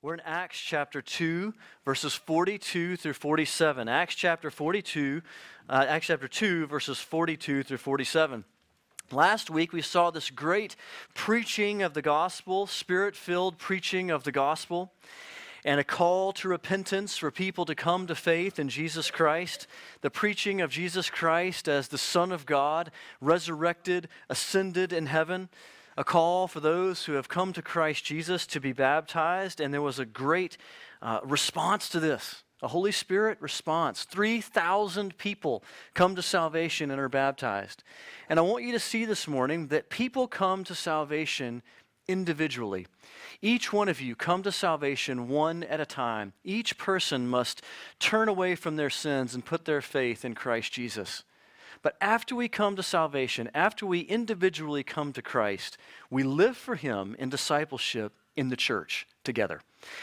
We're in Acts chapter 2, verses 42 through 47. Acts chapter 42, uh, Acts chapter 2, verses 42 through 47. Last week we saw this great preaching of the gospel, spirit filled preaching of the gospel, and a call to repentance for people to come to faith in Jesus Christ. The preaching of Jesus Christ as the Son of God, resurrected, ascended in heaven a call for those who have come to Christ Jesus to be baptized, and there was a great uh, response to this. A Holy Spirit response. 3,000 people come to salvation and are baptized. And I want you to see this morning that people come to salvation individually. Each one of you come to salvation one at a time. Each person must turn away from their sins and put their faith in Christ Jesus. But after we come to salvation, after we individually come to Christ, we live for Him in discipleship in the church together.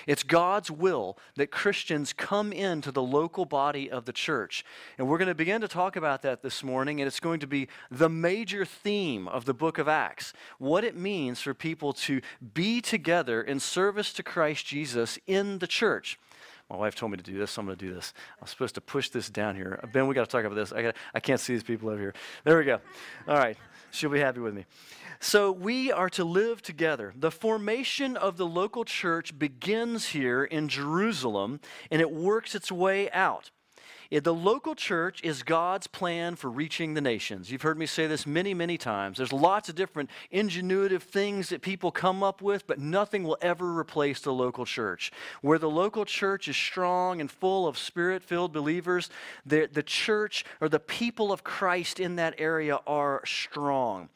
It's God's will that Christians come into the local body of the church. And we're going to begin to talk about that this morning, and it's going to be the major theme of the book of Acts what it means for people to be together in service to Christ Jesus in the church. My wife told me to do this, so I'm going to do this. I'm supposed to push this down here. Ben, we got to talk about this. I, got I can't see these people over here. There we go. All right. She'll be happy with me. So, we are to live together. The formation of the local church begins here in Jerusalem and it works its way out. The local church is God's plan for reaching the nations. You've heard me say this many, many times. There's lots of different ingenuitive things that people come up with, but nothing will ever replace the local church. Where the local church is strong and full of spirit filled believers, the, the church or the people of Christ in that area are strong.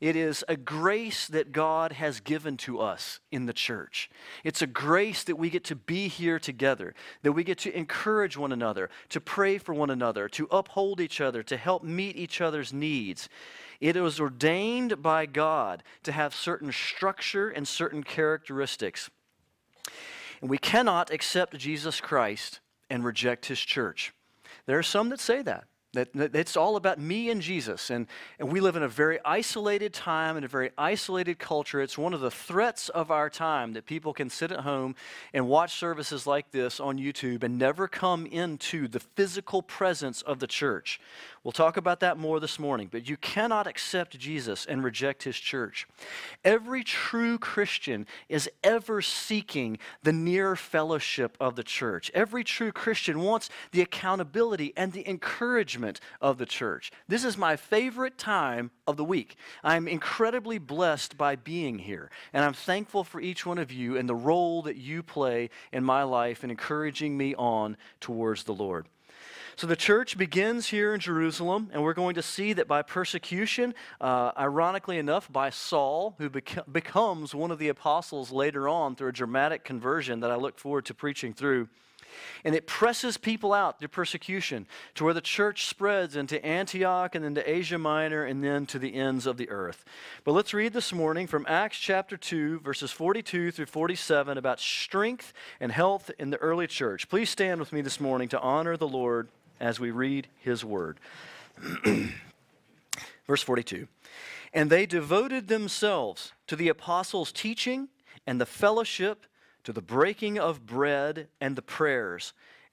It is a grace that God has given to us in the church. It's a grace that we get to be here together, that we get to encourage one another, to pray for one another, to uphold each other, to help meet each other's needs. It was ordained by God to have certain structure and certain characteristics. And we cannot accept Jesus Christ and reject his church. There are some that say that. That, that it's all about me and Jesus. And, and we live in a very isolated time and a very isolated culture. It's one of the threats of our time that people can sit at home and watch services like this on YouTube and never come into the physical presence of the church. We'll talk about that more this morning, but you cannot accept Jesus and reject his church. Every true Christian is ever seeking the near fellowship of the church. Every true Christian wants the accountability and the encouragement of the church. This is my favorite time of the week. I'm incredibly blessed by being here, and I'm thankful for each one of you and the role that you play in my life in encouraging me on towards the Lord. So the church begins here in Jerusalem, and we're going to see that by persecution, uh, ironically enough, by Saul, who bec- becomes one of the apostles later on through a dramatic conversion that I look forward to preaching through. And it presses people out through persecution to where the church spreads into Antioch and then to Asia Minor and then to the ends of the earth. But let's read this morning from Acts chapter 2, verses 42 through 47 about strength and health in the early church. Please stand with me this morning to honor the Lord as we read his word. Verse 42 And they devoted themselves to the apostles' teaching and the fellowship, to the breaking of bread and the prayers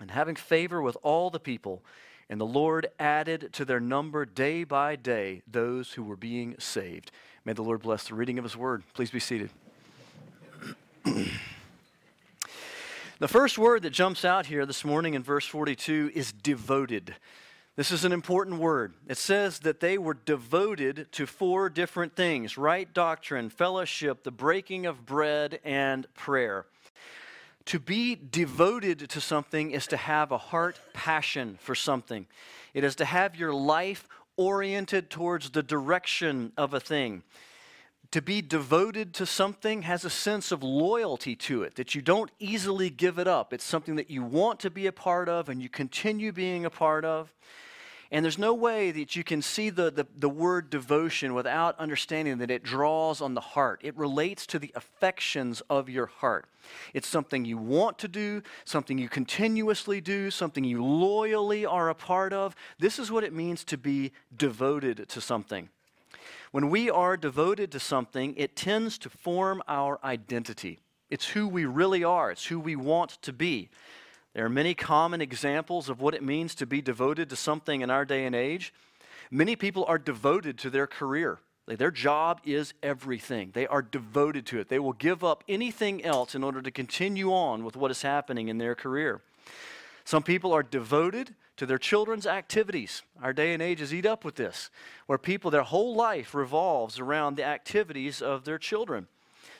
and having favor with all the people. And the Lord added to their number day by day those who were being saved. May the Lord bless the reading of his word. Please be seated. the first word that jumps out here this morning in verse 42 is devoted. This is an important word. It says that they were devoted to four different things right doctrine, fellowship, the breaking of bread, and prayer. To be devoted to something is to have a heart passion for something. It is to have your life oriented towards the direction of a thing. to be devoted to something has a sense of loyalty to it, that you don't easily give it up. It's something that you want to be a part of and you continue being a part of. And there's no way that you can see the, the, the, word devotion without understanding that it draws on the heart. It relates to the affections of your heart. It's something you want to do, something you continuously do, something you loyally are a part of. This is what it means to be devoted to something. When we are devoted to something, it tends to form our identity. It's who we really are, it's who we want to be. There are many common examples of what it means to be devoted to something in our day and age. Many people are devoted to their career. Their job is everything. They are devoted to it. They will give up anything else in order to continue on with what is happening in their career. Some people are devoted to their children's activities. Our day and age is eat up with this, where people, their whole life revolves around the activities of their children.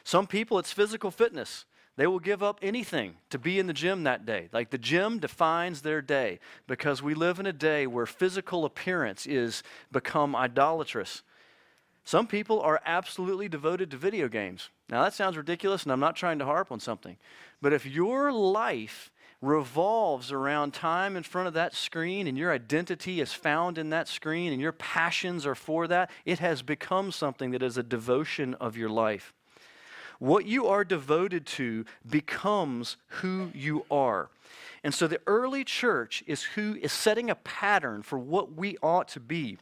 Some people, it's physical fitness. They will give up anything to be in the gym that day. Like the gym defines their day because we live in a day where physical appearance is become idolatrous. Some people are absolutely devoted to video games. Now that sounds ridiculous and I'm not trying to harp on something. But if your life revolves around time in front of that screen and your identity is found in that screen and your passions are for that, it has become something that is a devotion of your life. What you are devoted to becomes who you are. And so the early church is who is setting a pattern for what we ought to be,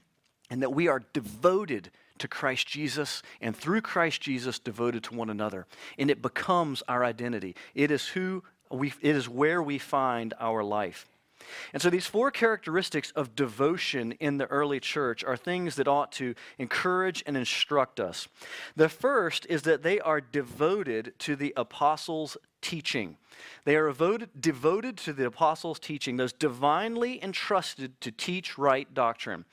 and that we are devoted to Christ Jesus, and through Christ Jesus, devoted to one another. And it becomes our identity. It is who we, it is where we find our life. And so, these four characteristics of devotion in the early church are things that ought to encourage and instruct us. The first is that they are devoted to the apostles' teaching. They are devoted, devoted to the apostles' teaching, those divinely entrusted to teach right doctrine.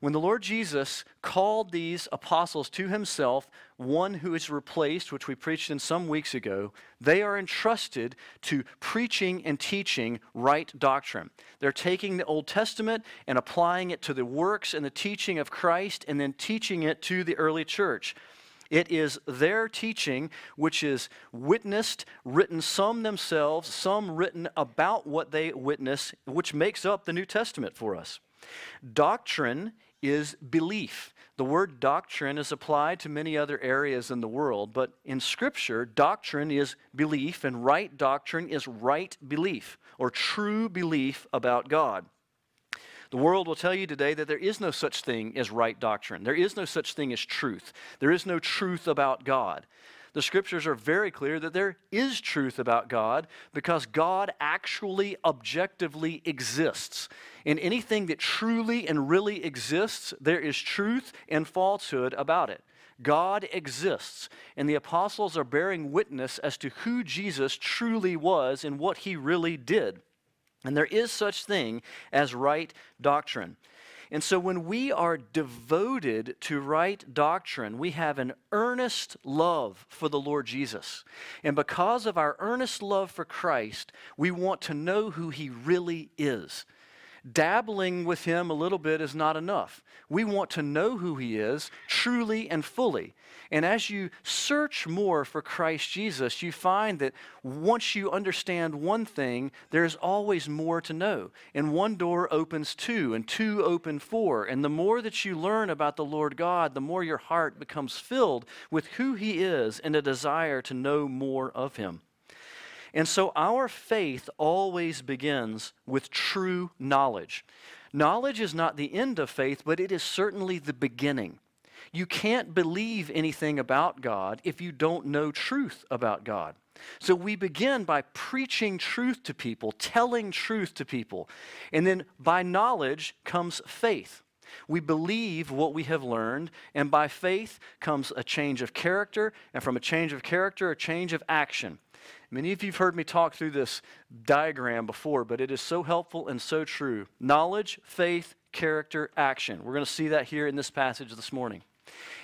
When the Lord Jesus called these apostles to himself, one who is replaced, which we preached in some weeks ago, they are entrusted to preaching and teaching right doctrine. They're taking the Old Testament and applying it to the works and the teaching of Christ and then teaching it to the early church. It is their teaching which is witnessed, written some themselves, some written about what they witness, which makes up the New Testament for us. Doctrine is belief. The word doctrine is applied to many other areas in the world, but in Scripture, doctrine is belief, and right doctrine is right belief or true belief about God. The world will tell you today that there is no such thing as right doctrine. There is no such thing as truth. There is no truth about God the scriptures are very clear that there is truth about God because God actually objectively exists. In anything that truly and really exists, there is truth and falsehood about it. God exists, and the apostles are bearing witness as to who Jesus truly was and what he really did. And there is such thing as right doctrine. And so when we are devoted to right doctrine, we have an earnest love for the Lord Jesus. And because of our earnest love for Christ, we want to know who he really is dabbling with him a little bit is not enough. We want to know who he is truly and fully. And as you search more for Christ Jesus, you find that once you understand one thing, there's always more to know. And one door opens two, and two open four. And the more that you learn about the Lord God, the more your heart becomes filled with who he is and a desire to know more of him. And so our faith always begins with true knowledge. Knowledge is not the end of faith, but it is certainly the beginning. You can't believe anything about God if you don't know truth about God. So we begin by preaching truth to people, telling truth to people. And then by knowledge comes faith. We believe what we have learned, and by faith comes a change of character, and from a change of character, a change of action. Many of you have heard me talk through this diagram before, but it is so helpful and so true. Knowledge, faith, character, action. We're going to see that here in this passage this morning.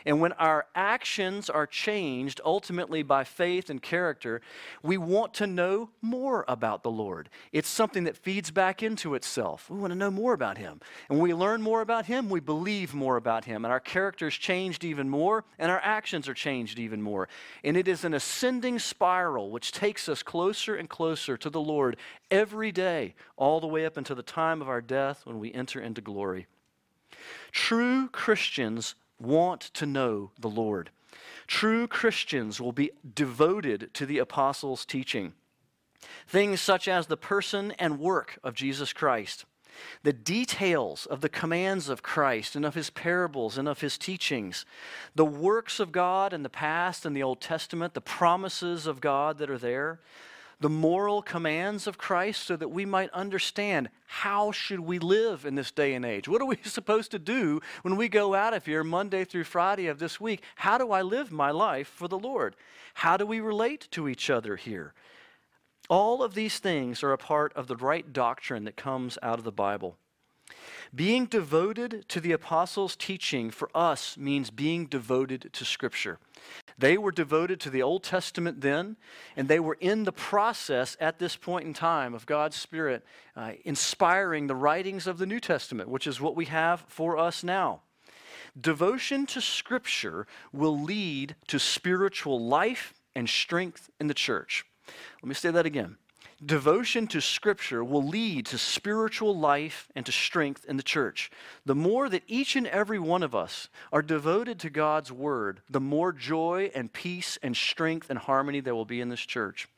And when our actions are changed ultimately by faith and character, we want to know more about the Lord. It's something that feeds back into itself. We want to know more about Him. And when we learn more about Him, we believe more about Him. And our character is changed even more, and our actions are changed even more. And it is an ascending spiral which takes us closer and closer to the Lord every day, all the way up until the time of our death when we enter into glory. True Christians want to know the Lord. True Christians will be devoted to the apostles' teaching. Things such as the person and work of Jesus Christ, the details of the commands of Christ and of his parables and of his teachings, the works of God in the past and the Old Testament, the promises of God that are there, the moral commands of Christ so that we might understand how should we live in this day and age? What are we supposed to do when we go out of here Monday through Friday of this week? How do I live my life for the Lord? How do we relate to each other here? All of these things are a part of the right doctrine that comes out of the Bible. Being devoted to the apostles' teaching for us means being devoted to Scripture. They were devoted to the Old Testament then, and they were in the process at this point in time of God's Spirit uh, inspiring the writings of the New Testament, which is what we have for us now. Devotion to Scripture will lead to spiritual life and strength in the church. Let me say that again devotion to Scripture will lead to spiritual life and to strength in the church. The more that each and every one of us are devoted to God's Word, the more joy and peace and strength and harmony there will be in this church.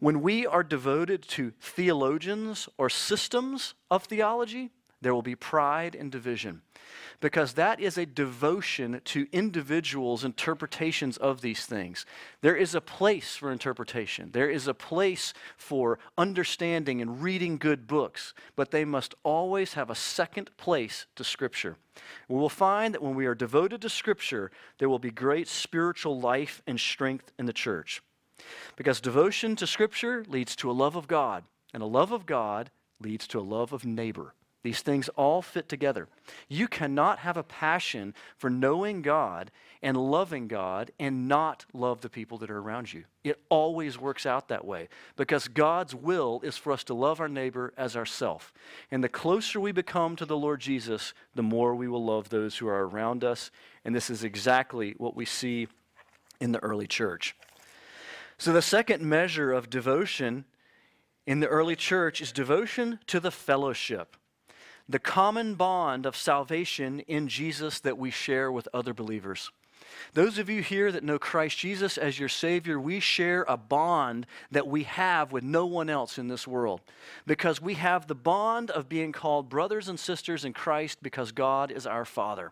When we are devoted to theologians or systems of theology, there will be pride and division because that is a devotion to individuals' interpretations of these things. There is a place for interpretation, there is a place for understanding and reading good books, but they must always have a second place to Scripture. We will find that when we are devoted to Scripture, there will be great spiritual life and strength in the church. Because devotion to Scripture leads to a love of God, and a love of God leads to a love of neighbor. These things all fit together. You cannot have a passion for knowing God and loving God and not love the people that are around you. It always works out that way because God's will is for us to love our neighbor as ourself. And the closer we become to the Lord Jesus, the more we will love those who are around us. And this is exactly what we see in the early church. So, the second measure of devotion in the early church is devotion to the fellowship the common bond of salvation in Jesus that we share with other believers. Those of you here that know Christ Jesus as your Savior, we share a bond that we have with no one else in this world because we have the bond of being called brothers and sisters in Christ because God is our Father.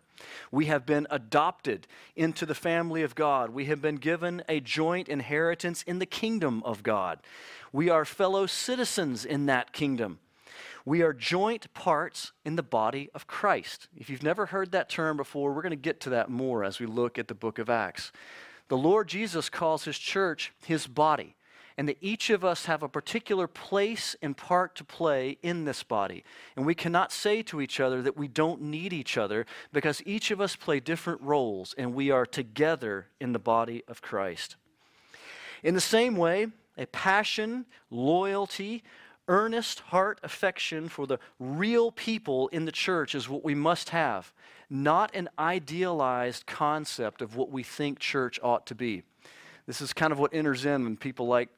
We have been adopted into the family of God. We have been given a joint inheritance in the kingdom of God. We are fellow citizens in that kingdom. We are joint parts in the body of Christ. If you've never heard that term before, we're going to get to that more as we look at the book of Acts. The Lord Jesus calls his church his body, and that each of us have a particular place and part to play in this body. And we cannot say to each other that we don't need each other because each of us play different roles and we are together in the body of Christ. In the same way, a passion, loyalty, earnest heart affection for the real people in the church is what we must have, not an idealized concept of what we think church ought to be. This is kind of what enters in when people like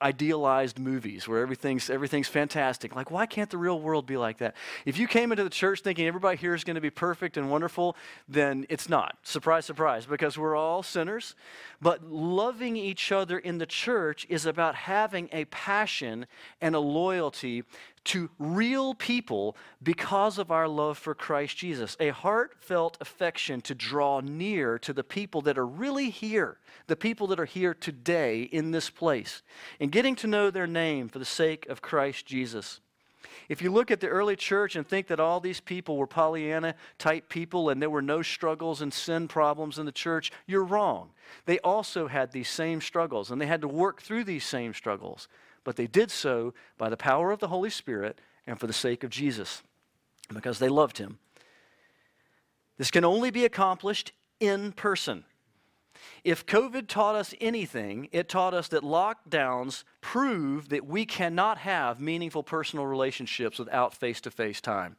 idealized movies where everything's everything's fantastic. Like, why can't the real world be like that? If you came into the church thinking everybody here is going to be perfect and wonderful, then it's not. Surprise, surprise, because we're all sinners. But loving each other in the church is about having a passion and a loyalty to real people because of our love for Christ Jesus. A heartfelt affection to draw near to the people that are really here, the people that are here today in this place, and getting to know their name for the sake of Christ Jesus. If you look at the early church and think that all these people were Pollyanna type people and there were no struggles and sin problems in the church, you're wrong. They also had these same struggles and they had to work through these same struggles but they did so by the power of the Holy Spirit and for the sake of Jesus because they loved him. This can only be accomplished in person. If COVID taught us anything, it taught us that lockdowns prove that we cannot have meaningful personal relationships without face to face time.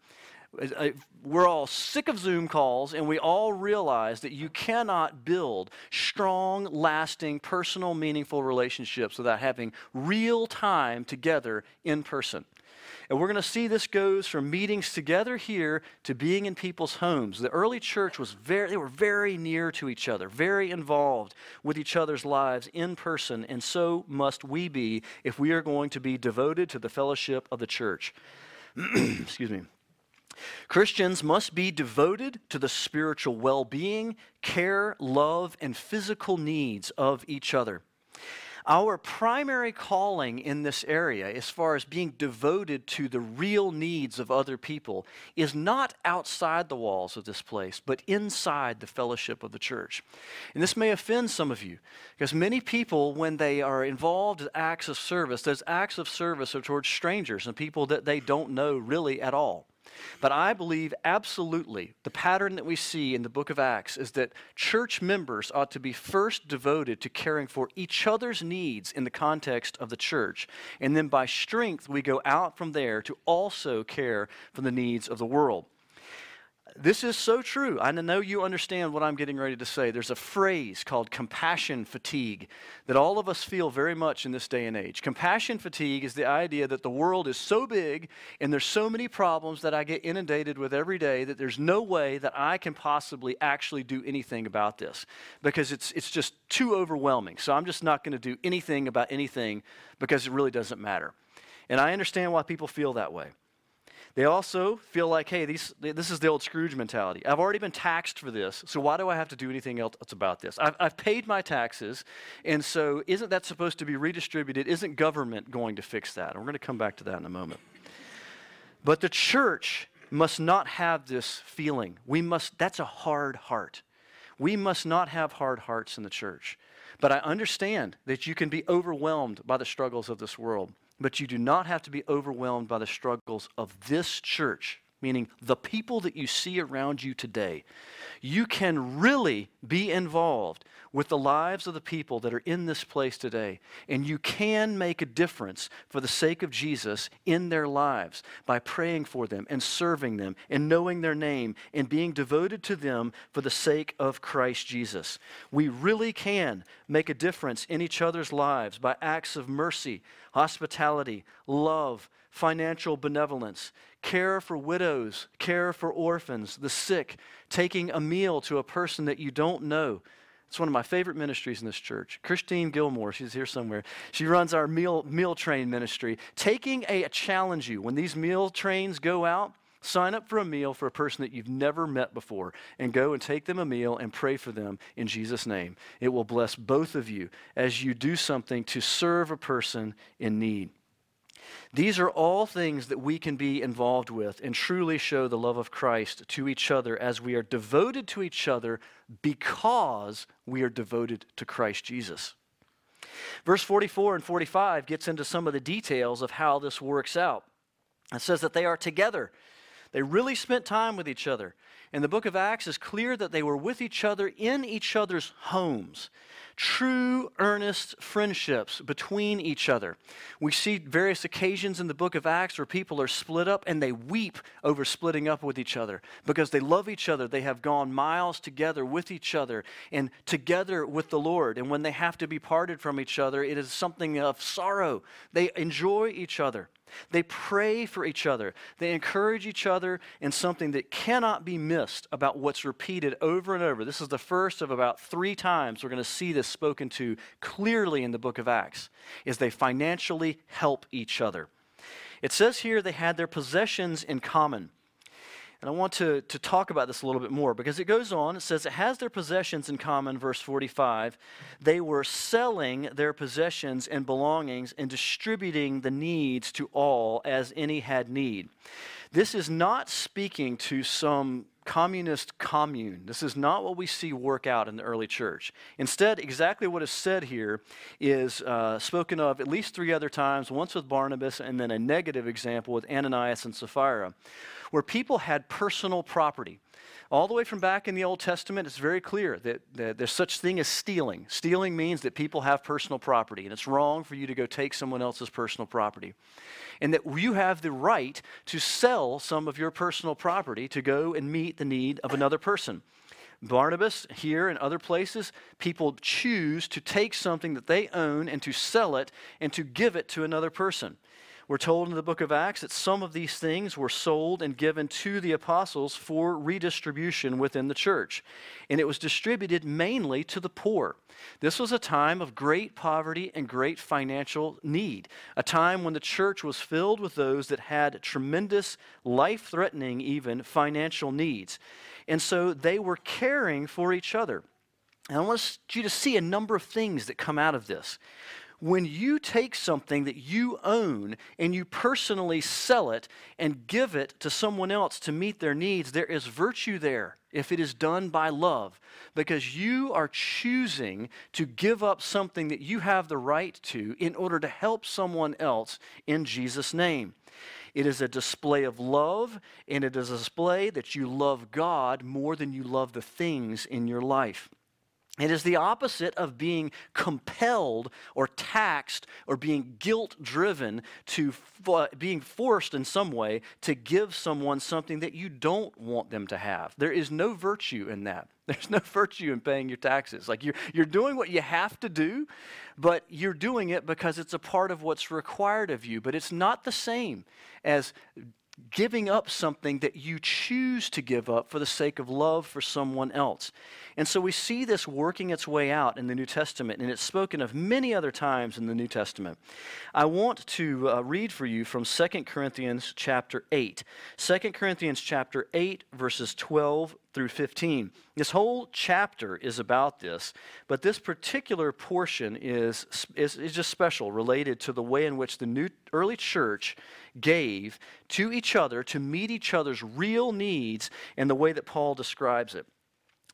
Uh, we're all sick of Zoom calls, and we all realize that you cannot build strong, lasting, personal, meaningful relationships without having real time together in person. And we're going to see this goes from meetings together here to being in people's homes. The early church was very, they were very near to each other, very involved with each other's lives in person, and so must we be if we are going to be devoted to the fellowship of the church. Excuse me. Christians must be devoted to the spiritual well being, care, love, and physical needs of each other. Our primary calling in this area, as far as being devoted to the real needs of other people, is not outside the walls of this place, but inside the fellowship of the church. And this may offend some of you, because many people, when they are involved in acts of service, those acts of service are towards strangers and people that they don't know really at all. But I believe absolutely the pattern that we see in the book of Acts is that church members ought to be first devoted to caring for each other's needs in the context of the church. And then by strength, we go out from there to also care for the needs of the world. This is so true. I know you understand what I'm getting ready to say. There's a phrase called compassion fatigue that all of us feel very much in this day and age. Compassion fatigue is the idea that the world is so big and there's so many problems that I get inundated with every day that there's no way that I can possibly actually do anything about this because it's, it's just too overwhelming. So I'm just not going to do anything about anything because it really doesn't matter. And I understand why people feel that way. They also feel like, hey, these, this is the old Scrooge mentality. I've already been taxed for this, so why do I have to do anything else about this? I've, I've paid my taxes, and so isn't that supposed to be redistributed? Isn't government going to fix that? And we're going to come back to that in a moment. But the church must not have this feeling. We must, that's a hard heart. We must not have hard hearts in the church. But I understand that you can be overwhelmed by the struggles of this world. But you do not have to be overwhelmed by the struggles of this church, meaning the people that you see around you today. You can really be involved with the lives of the people that are in this place today. And you can make a difference for the sake of Jesus in their lives by praying for them and serving them and knowing their name and being devoted to them for the sake of Christ Jesus. We really can make a difference in each other's lives by acts of mercy, hospitality, love, financial benevolence, care for widows, care for orphans, the sick, taking a meal to a person that you don't know. It's one of my favorite ministries in this church. Christine Gilmore, she's here somewhere. She runs our meal, meal train ministry. Taking a, a challenge you. When these meal trains go out, sign up for a meal for a person that you've never met before and go and take them a meal and pray for them in Jesus' name. It will bless both of you as you do something to serve a person in need. These are all things that we can be involved with and truly show the love of Christ to each other as we are devoted to each other because we are devoted to Christ Jesus. Verse 44 and 45 gets into some of the details of how this works out. It says that they are together. They really spent time with each other. And the book of Acts is clear that they were with each other in each other's homes true, earnest friendships between each other. We see various occasions in the book of Acts where people are split up and they weep over splitting up with each other because they love each other. They have gone miles together with each other and together with the Lord. And when they have to be parted from each other, it is something of sorrow. They enjoy each other. They pray for each other. They encourage each other in something that cannot be missed about what's repeated over and over. This is the first of about three times we're going to see this spoken to clearly in the book of Acts, is they financially help each other. It says here they had their possessions in common. And I want to, to talk about this a little bit more because it goes on. It says it has their possessions in common, verse 45. They were selling their possessions and belongings and distributing the needs to all as any had need. This is not speaking to some communist commune. This is not what we see work out in the early church. Instead, exactly what is said here is uh, spoken of at least three other times, once with Barnabas and then a negative example with Ananias and Sapphira, where people had personal property. All the way from back in the Old Testament, it's very clear that, that, there's such thing as stealing. Stealing means that people have personal property, and it's wrong for you to go take someone else's personal property. And that you have the right to sell some of your personal property to go and meet the need of another person. Barnabas, here and other places, people choose to take something that they own and to sell it and to give it to another person. We're told in the book of Acts that some of these things were sold and given to the apostles for redistribution within the church. And it was distributed mainly to the poor. This was a time of great poverty and great financial need, a time when the church was filled with those that had tremendous, life threatening, even financial needs. And so they were caring for each other. And I want you to see a number of things that come out of this when you take something that you own and you personally sell it and give it to someone else to meet their needs, there is virtue there if it is done by love because you are choosing to give up something that you have the right to in order to help someone else in Jesus' name. It is a display of love, and it is a display that you love God more than you love the things in your life. It is the opposite of being compelled or taxed or being guilt driven to uh, being forced in some way to give someone something that you don't want them to have. There is no virtue in that. There's no virtue in paying your taxes. Like you're, you're doing what you have to do, but you're doing it because it's a part of what's required of you. But it's not the same as giving up something that you choose to give up for the sake of love for someone else. And so we see this working its way out in the New Testament, and it's spoken of many other times in the New Testament. I want to uh, read for you from 2 Corinthians chapter 8. 2 Corinthians chapter 8, verses 12 through 15. This whole chapter is about this, but this particular portion is, is, is just special, related to the way in which the new early church gave to each other to meet each other's real needs and the way that Paul describes it.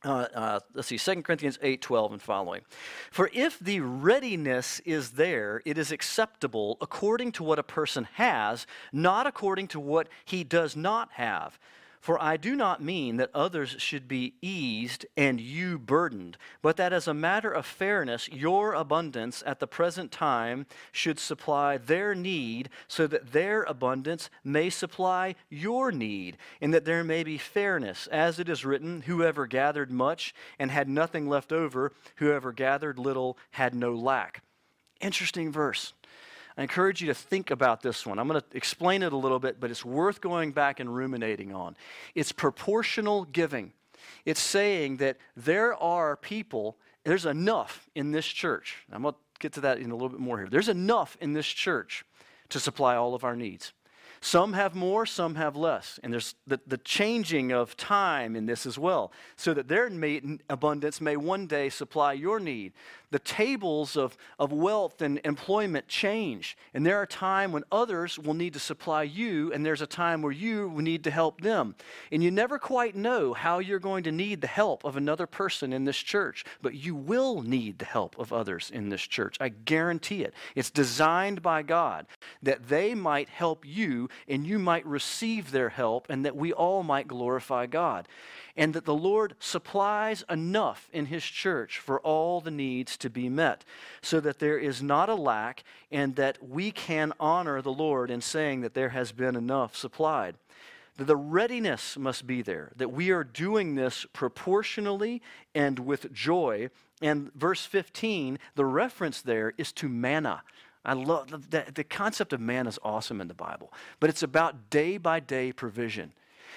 Uh, uh, let's see, 2 Corinthians 8 12 and following. For if the readiness is there, it is acceptable according to what a person has, not according to what he does not have. For I do not mean that others should be eased and you burdened, but that as a matter of fairness, your abundance at the present time should supply their need, so that their abundance may supply your need, and that there may be fairness. As it is written, Whoever gathered much and had nothing left over, whoever gathered little had no lack. Interesting verse. I encourage you to think about this one. I'm going to explain it a little bit, but it's worth going back and ruminating on. It's proportional giving. It's saying that there are people, there's enough in this church. I'm going to get to that in a little bit more here. There's enough in this church to supply all of our needs. Some have more, some have less. And there's the, the changing of time in this as well, so that their abundance may one day supply your need. The tables of, of wealth and employment change. And there are times when others will need to supply you, and there's a time where you will need to help them. And you never quite know how you're going to need the help of another person in this church, but you will need the help of others in this church. I guarantee it. It's designed by God that they might help you and you might receive their help, and that we all might glorify God. And that the Lord supplies enough in His church for all the needs to be met, so that there is not a lack, and that we can honor the Lord in saying that there has been enough supplied that the readiness must be there, that we are doing this proportionally and with joy. And verse 15, the reference there is to manna. I love the, the concept of manna is awesome in the Bible, but it's about day by day provision.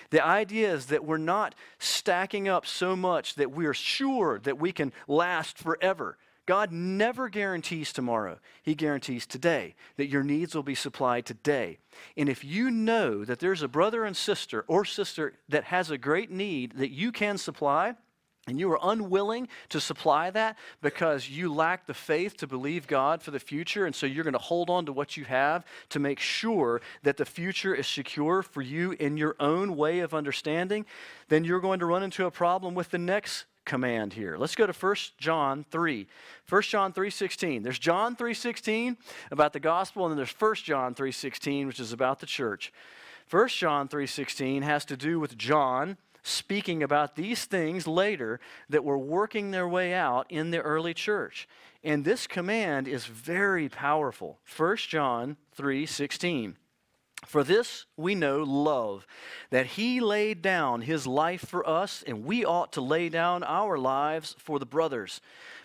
The idea is that we're not stacking up so much that we are sure that we can last forever. God never guarantees tomorrow. He guarantees today that your needs will be supplied today. And if you know that there's a brother and sister or sister that has a great need that you can supply, and you are unwilling to supply that because you lack the faith to believe God for the future, and so you're going to hold on to what you have to make sure that the future is secure for you in your own way of understanding, then you're going to run into a problem with the next command here. Let's go to 1 John 3. 1 John 3:16. There's John 3:16 about the gospel and then there's 1 John 3:16 which is about the church. 1 John 3:16 has to do with John speaking about these things later that were working their way out in the early church. And this command is very powerful. 1 John 3:16. For this we know love, that he laid down his life for us, and we ought to lay down our lives for the brothers.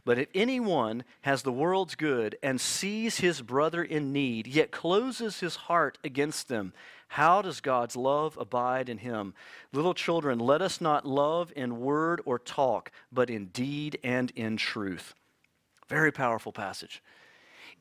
But if anyone has the world's good and sees his brother in need, yet closes his heart against them, how does God's love abide in him? Little children, let us not love in word or talk, but in deed and in truth. Very powerful passage.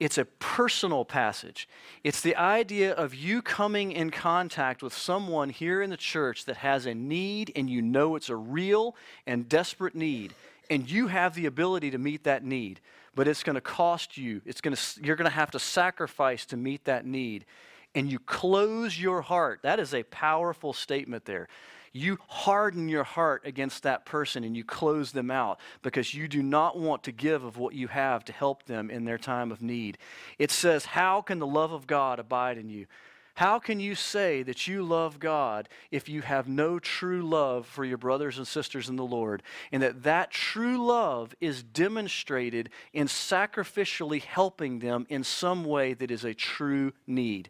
It's a personal passage. It's the idea of you coming in contact with someone here in the church that has a need and you know it's a real and desperate need and you have the ability to meet that need, but it's going to cost you. It's going to you're going to have to sacrifice to meet that need and you close your heart. That is a powerful statement there. You harden your heart against that person and you close them out because you do not want to give of what you have to help them in their time of need. It says, How can the love of God abide in you? How can you say that you love God if you have no true love for your brothers and sisters in the Lord? And that that true love is demonstrated in sacrificially helping them in some way that is a true need.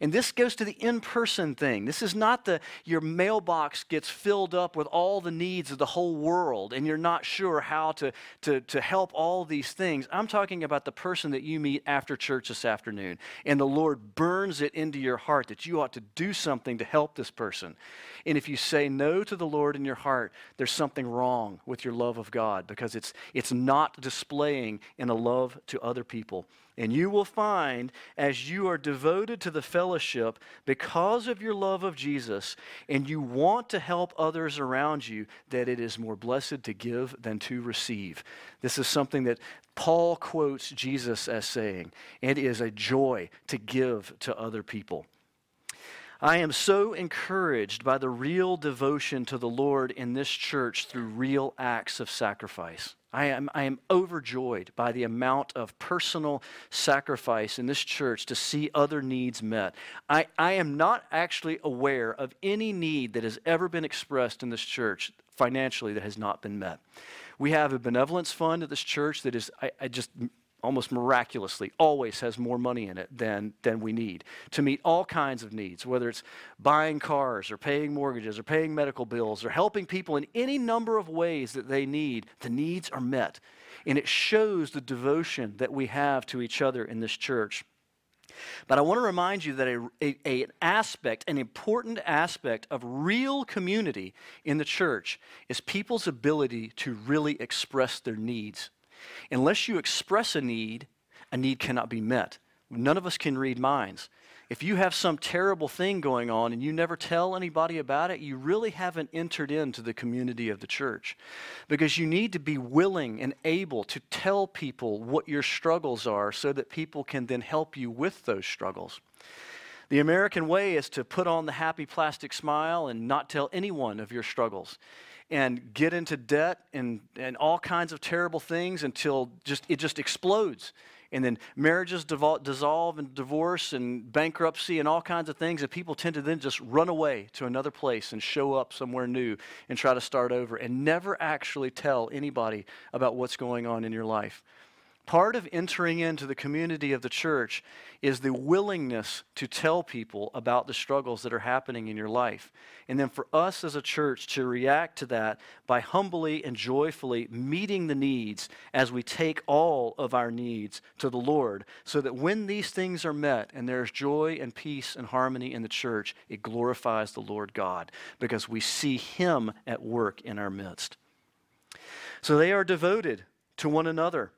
And this goes to the in person thing. This is not the your mailbox gets filled up with all the needs of the whole world and you're not sure how to, to, to help all these things. I'm talking about the person that you meet after church this afternoon. And the Lord burns it into your heart that you ought to do something to help this person. And if you say no to the Lord in your heart, there's something wrong with your love of God because it's, it's not displaying in a love to other people. And you will find as you are devoted to the fellowship because of your love of Jesus and you want to help others around you, that it is more blessed to give than to receive. This is something that Paul quotes Jesus as saying. It is a joy to give to other people. I am so encouraged by the real devotion to the Lord in this church through real acts of sacrifice. I am, I am overjoyed by the amount of personal sacrifice in this church to see other needs met. I, I am not actually aware of any need that has ever been expressed in this church financially that has not been met. We have a benevolence fund at this church that is, I, I just almost miraculously, always has more money in it than, than we need to meet all kinds of needs, whether it's buying cars or paying mortgages or paying medical bills or helping people in any number of ways that they need. The needs are met. And it shows the devotion that we have to each other in this church. But I want to remind you that a, a, a, an aspect, an important aspect of real community in the church is people's ability to really express their needs Unless you express a need, a need cannot be met. None of us can read minds. If you have some terrible thing going on and you never tell anybody about it, you really haven't entered into the community of the church. Because you need to be willing and able to tell people what your struggles are so that people can then help you with those struggles. The American way is to put on the happy plastic smile and not tell anyone of your struggles and get into debt and, and all kinds of terrible things until just it just explodes. And then marriages dissolve and divorce and bankruptcy and all kinds of things and people tend to then just run away to another place and show up somewhere new and try to start over and never actually tell anybody about what's going on in your life Part of entering into the community of the church is the willingness to tell people about the struggles that are happening in your life. And then for us as a church to react to that by humbly and joyfully meeting the needs as we take all of our needs to the Lord, so that when these things are met and there's joy and peace and harmony in the church, it glorifies the Lord God because we see Him at work in our midst. So they are devoted to one another.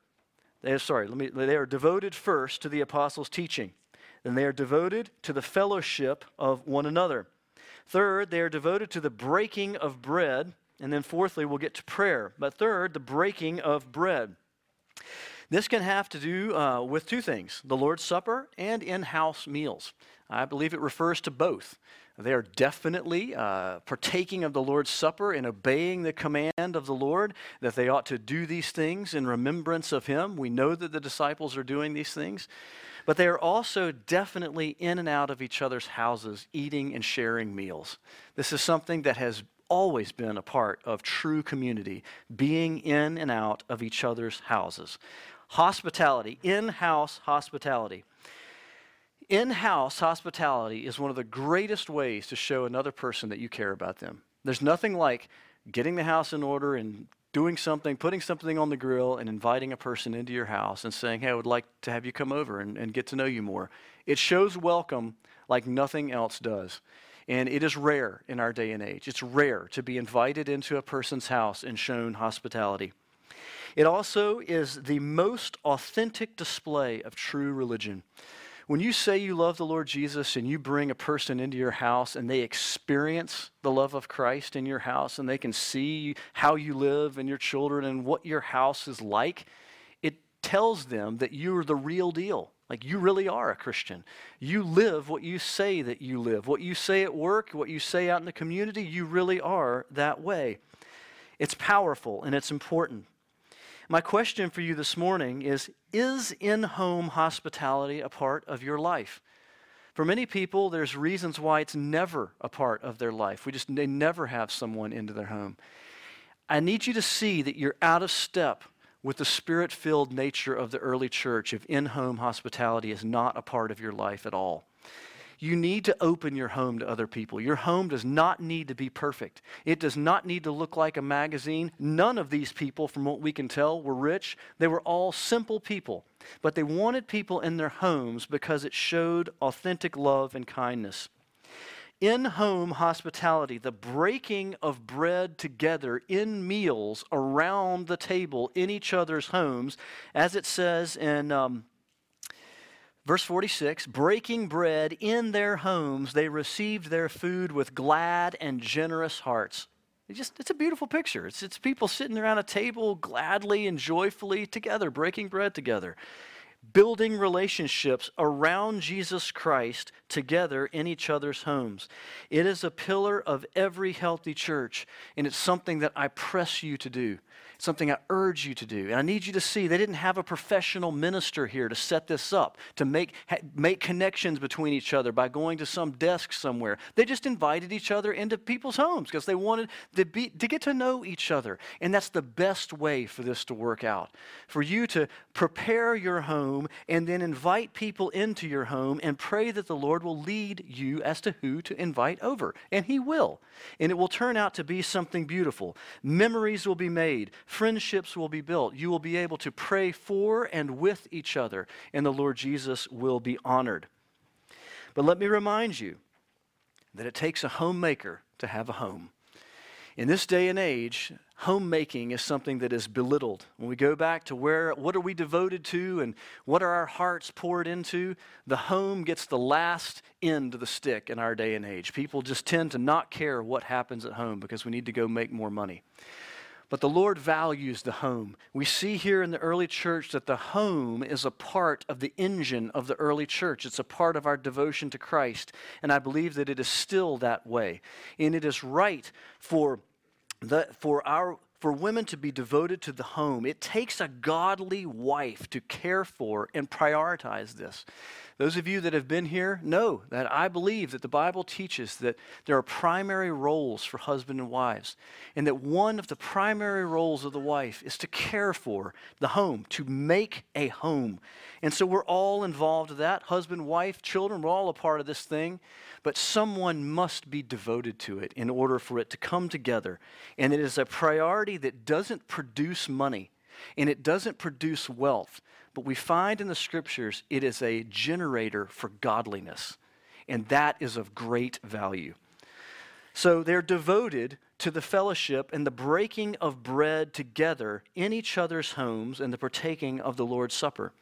They are, sorry, let me, they are devoted first to the apostles' teaching. Then they are devoted to the fellowship of one another. Third, they are devoted to the breaking of bread. And then fourthly, we'll get to prayer. But third, the breaking of bread. This can have to do uh, with two things the Lord's Supper and in house meals. I believe it refers to both. They are definitely uh, partaking of the Lord's Supper and obeying the command of the Lord that they ought to do these things in remembrance of Him. We know that the disciples are doing these things. But they are also definitely in and out of each other's houses, eating and sharing meals. This is something that has always been a part of true community, being in and out of each other's houses. Hospitality, in house hospitality. In house hospitality is one of the greatest ways to show another person that you care about them. There's nothing like getting the house in order and doing something, putting something on the grill, and inviting a person into your house and saying, Hey, I would like to have you come over and, and get to know you more. It shows welcome like nothing else does. And it is rare in our day and age. It's rare to be invited into a person's house and shown hospitality. It also is the most authentic display of true religion. When you say you love the Lord Jesus and you bring a person into your house and they experience the love of Christ in your house and they can see how you live and your children and what your house is like, it tells them that you're the real deal. Like you really are a Christian. You live what you say that you live. What you say at work, what you say out in the community, you really are that way. It's powerful and it's important. My question for you this morning is Is in home hospitality a part of your life? For many people, there's reasons why it's never a part of their life. We just, they never have someone into their home. I need you to see that you're out of step with the spirit filled nature of the early church if in home hospitality is not a part of your life at all. You need to open your home to other people. Your home does not need to be perfect. It does not need to look like a magazine. None of these people, from what we can tell, were rich. They were all simple people. But they wanted people in their homes because it showed authentic love and kindness. In home hospitality, the breaking of bread together in meals around the table in each other's homes, as it says in um, Verse 46 breaking bread in their homes, they received their food with glad and generous hearts. It just, it's a beautiful picture. It's, it's people sitting around a table gladly and joyfully together, breaking bread together, building relationships around Jesus Christ together in each other's homes. It is a pillar of every healthy church, and it's something that I press you to do something I urge you to do. And I need you to see they didn't have a professional minister here to set this up, to make, make connections between each other by going to some desk somewhere. They just invited each other into people's homes because they wanted to, be, to get to know each other. And that's the best way for this to work out. For you to prepare your home and then invite people into your home and pray that the Lord will lead you as to who to invite over. And He will. And it will turn out to be something beautiful. Memories will be made friendships will be built. You will be able to pray for and with each other, and the Lord Jesus will be honored. But let me remind you that it takes a homemaker to have a home. In this day and age, homemaking is something that is belittled. When we go back to where, what are we devoted to and what are our hearts poured into, the home gets the last end of the stick in our day and age. People just tend to not care what happens at home because we need to go make more money. But the Lord values the home. We see here in the early church that the home is a part of the engine of the early church. It's a part of our devotion to Christ. And I believe that it is still that way. And it is right for, the, for our for women to be devoted to the home, it takes a godly wife to care for and prioritize this. Those of you that have been here know that I believe that the Bible teaches that there are primary roles for husband and wives, and that one of the primary roles of the wife is to care for the home, to make a home. And so we're all involved in that husband, wife, children, we're all a part of this thing, but someone must be devoted to it in order for it to come together. And it is a priority that doesn't produce money and it doesn't produce wealth but we find in the scriptures it is a generator for godliness, and that is of great value. So they're devoted to the fellowship and the breaking of bread together in each other's homes and the partaking of the Lord's Supper.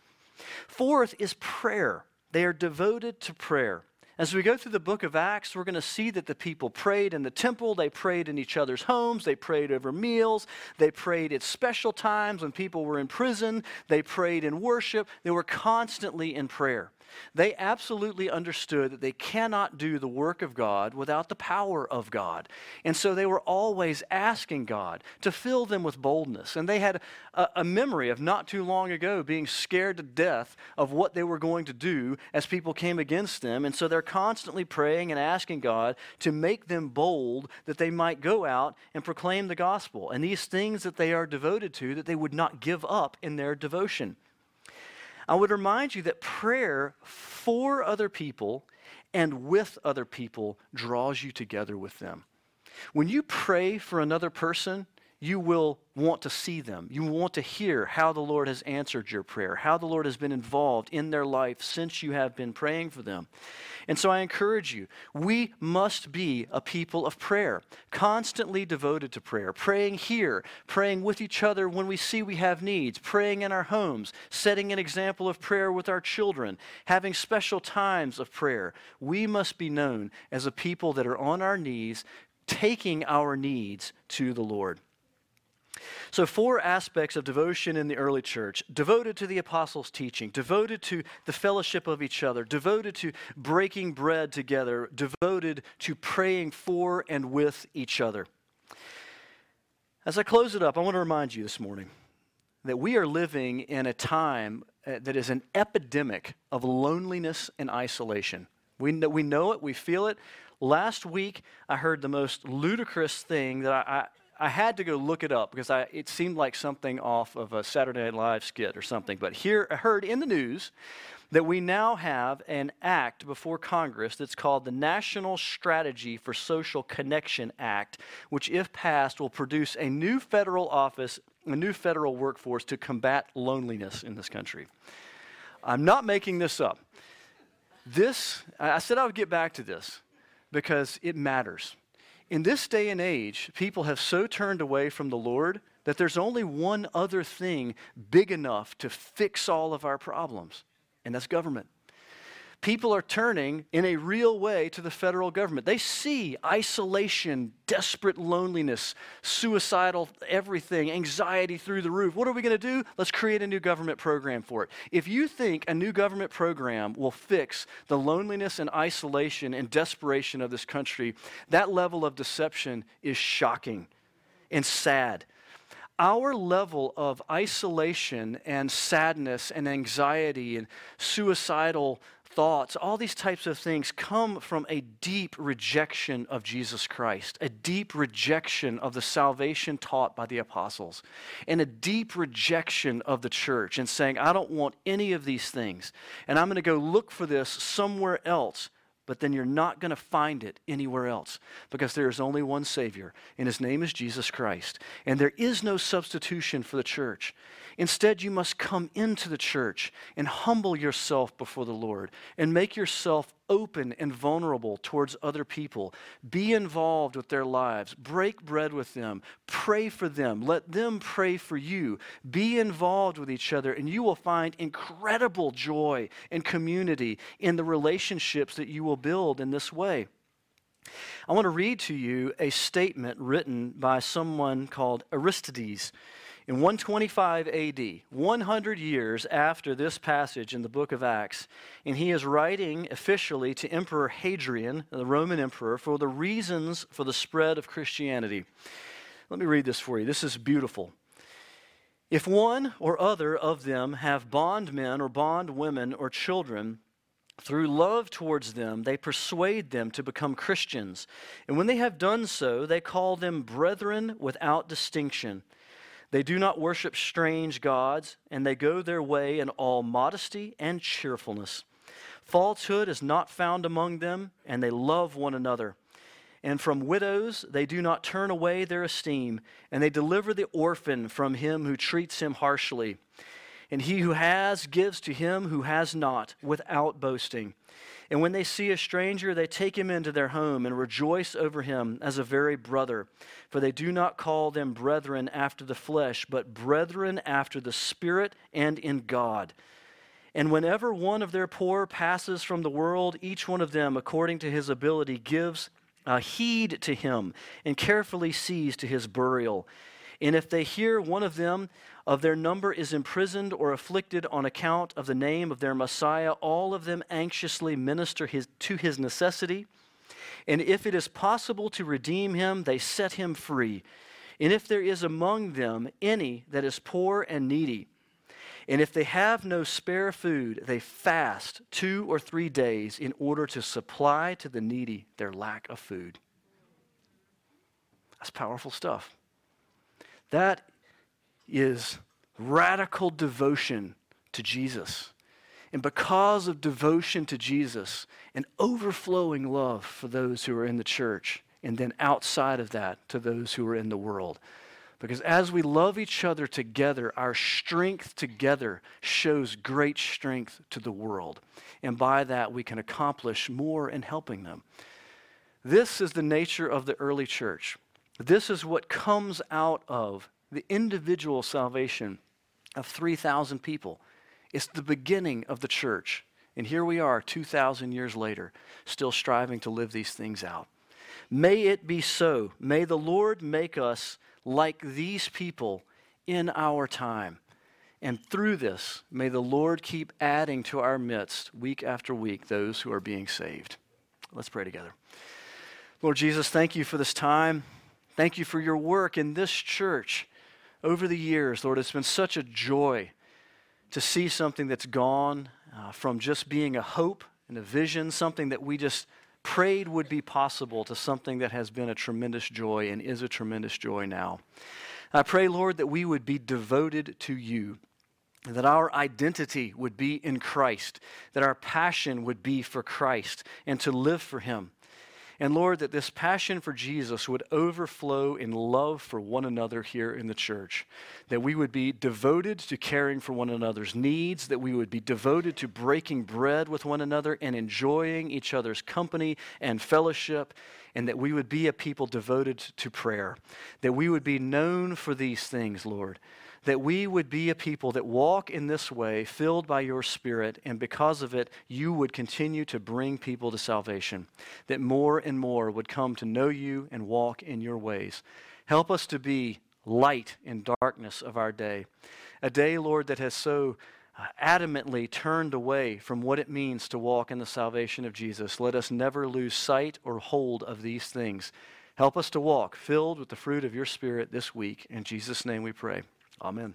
Fourth is prayer. They are devoted to prayer. As we go through the book of Acts, we're going to see that the people prayed in the temple, they prayed in each other's homes, they prayed over meals, they prayed at special times when people were in prison, they prayed in worship, they were constantly in prayer. They absolutely understood that they cannot do the work of God without the power of God. And so they were always asking God to fill them with boldness. And they had a, a, memory of not too long ago being scared to death of what they were going to do as people came against them. And so they're constantly praying and asking God to make them bold that they might go out and proclaim the gospel. And these things that they are devoted to, that they would not give up in their devotion. I would remind you that prayer for other people and with other people draws you together with them. When you pray for another person, you will want to see them. You want to hear how the Lord has answered your prayer, how the Lord has been involved in their life since you have been praying for them. And so I encourage you, we must be a people of prayer, constantly devoted to prayer, praying here, praying with each other when we see we have needs, praying in our homes, setting an example of prayer with our children, having special times of prayer. We must be known as a people that are on our knees, taking our needs to the Lord. So, four aspects of devotion in the early church devoted to the apostles' teaching, devoted to the fellowship of each other, devoted to breaking bread together, devoted to praying for and with each other. As I close it up, I want to remind you this morning that we are living in a time uh, that is an epidemic of loneliness and isolation. We know, we know it, we feel it. Last week, I heard the most ludicrous thing that I, I had to go look it up because I, it seemed like something off of a Saturday Night Live skit or something. But here, I heard in the news that we now have an act before Congress that's called the National Strategy for Social Connection Act, which, if passed, will produce a new federal office, a new federal workforce to combat loneliness in this country. I'm not making this up. This, I said I would get back to this because it matters. In this day and age, people have so turned away from the Lord that there's only one other thing big enough to fix all of our problems, and that's government people are turning in a real way to the federal government. They see isolation, desperate loneliness, suicidal everything, anxiety through the roof. What are we going to do? Let's create a new government program for it. If you think a new government program will fix the loneliness and isolation and desperation of this country, that level of deception is shocking and sad our level of isolation and sadness and anxiety and suicidal thoughts, all these types of things come from a deep rejection of Jesus Christ, a deep rejection of the salvation taught by the apostles, and a deep rejection of the church, and saying, I don't want any of these things, and I'm going to go look for this somewhere else. But then you're not going to find it anywhere else because there is only one Savior, and His name is Jesus Christ. And there is no substitution for the church. Instead, you must come into the church and humble yourself before the Lord and make yourself open and vulnerable towards other people. Be involved with their lives. Break bread with them. Pray for them. Let them pray for you. Be involved with each other, and you will find incredible joy and community in the relationships that you will build in this way. I want to read to you a statement written by someone called Aristides. In 125 AD, 100 years after this passage in the book of Acts, and he is writing officially to Emperor Hadrian, the Roman emperor, for the reasons for the spread of Christianity. Let me read this for you. This is beautiful. If one or other of them have bondmen or bondwomen or children, through love towards them, they persuade them to become Christians. And when they have done so, they call them brethren without distinction. They do not worship strange gods, and they go their way in all modesty and cheerfulness. Falsehood is not found among them, and they love one another. And from widows they do not turn away their esteem, and they deliver the orphan from him who treats him harshly. And he who has gives to him who has not, without boasting. And when they see a stranger, they take him into their home and rejoice over him as a very brother. For they do not call them brethren after the flesh, but brethren after the Spirit and in God. And whenever one of their poor passes from the world, each one of them, according to his ability, gives uh, heed to him and carefully sees to his burial. And if they hear one of them of their number is imprisoned or afflicted on account of the name of their Messiah, all of them anxiously minister his, to his necessity. And if it is possible to redeem him, they set him free. And if there is among them any that is poor and needy, and if they have no spare food, they fast two or three days in order to supply to the needy their lack of food. That's powerful stuff. That is radical devotion to Jesus. And because of devotion to Jesus an overflowing love for those who are in the church, and then outside of that to those who are in the world. Because as we love each other together, our strength together shows great strength to the world. And by that, we can accomplish more in helping them. This is the nature of the early church. This is what comes out of the individual salvation of 3,000 people. It's the beginning of the church. And here we are, 2,000 years later, still striving to live these things out. May it be so. May the Lord make us like these people in our time. And through this, may the Lord keep adding to our midst, week after week, those who are being saved. Let's pray together. Lord Jesus, thank you for this time. Thank you for your work in this church over the years. Lord, it's been such a joy to see something that's gone uh, from just being a hope and a vision, something that we just prayed would be possible to something that has been a tremendous joy and is a tremendous joy now. I pray, Lord, that we would be devoted to you, that our identity would be in Christ, that our passion would be for Christ and to live for Him. And Lord, that this passion for Jesus would overflow in love for one another here in the church. That we would be devoted to caring for one another's needs, that we would be devoted to breaking bread with one another and enjoying each other's company and fellowship, and that we would be a people devoted to prayer. That we would be known for these things, Lord that we would be a people that walk in this way, filled by your Spirit, and because of it, you would continue to bring people to salvation, that more and more would come to know you and walk in your ways. Help us to be light in darkness of our day. A day, Lord, that has so uh, adamantly turned away from what it means to walk in the salvation of Jesus. Let us never lose sight or hold of these things. Help us to walk filled with the fruit of your Spirit this week. In Jesus' name we pray. Amen.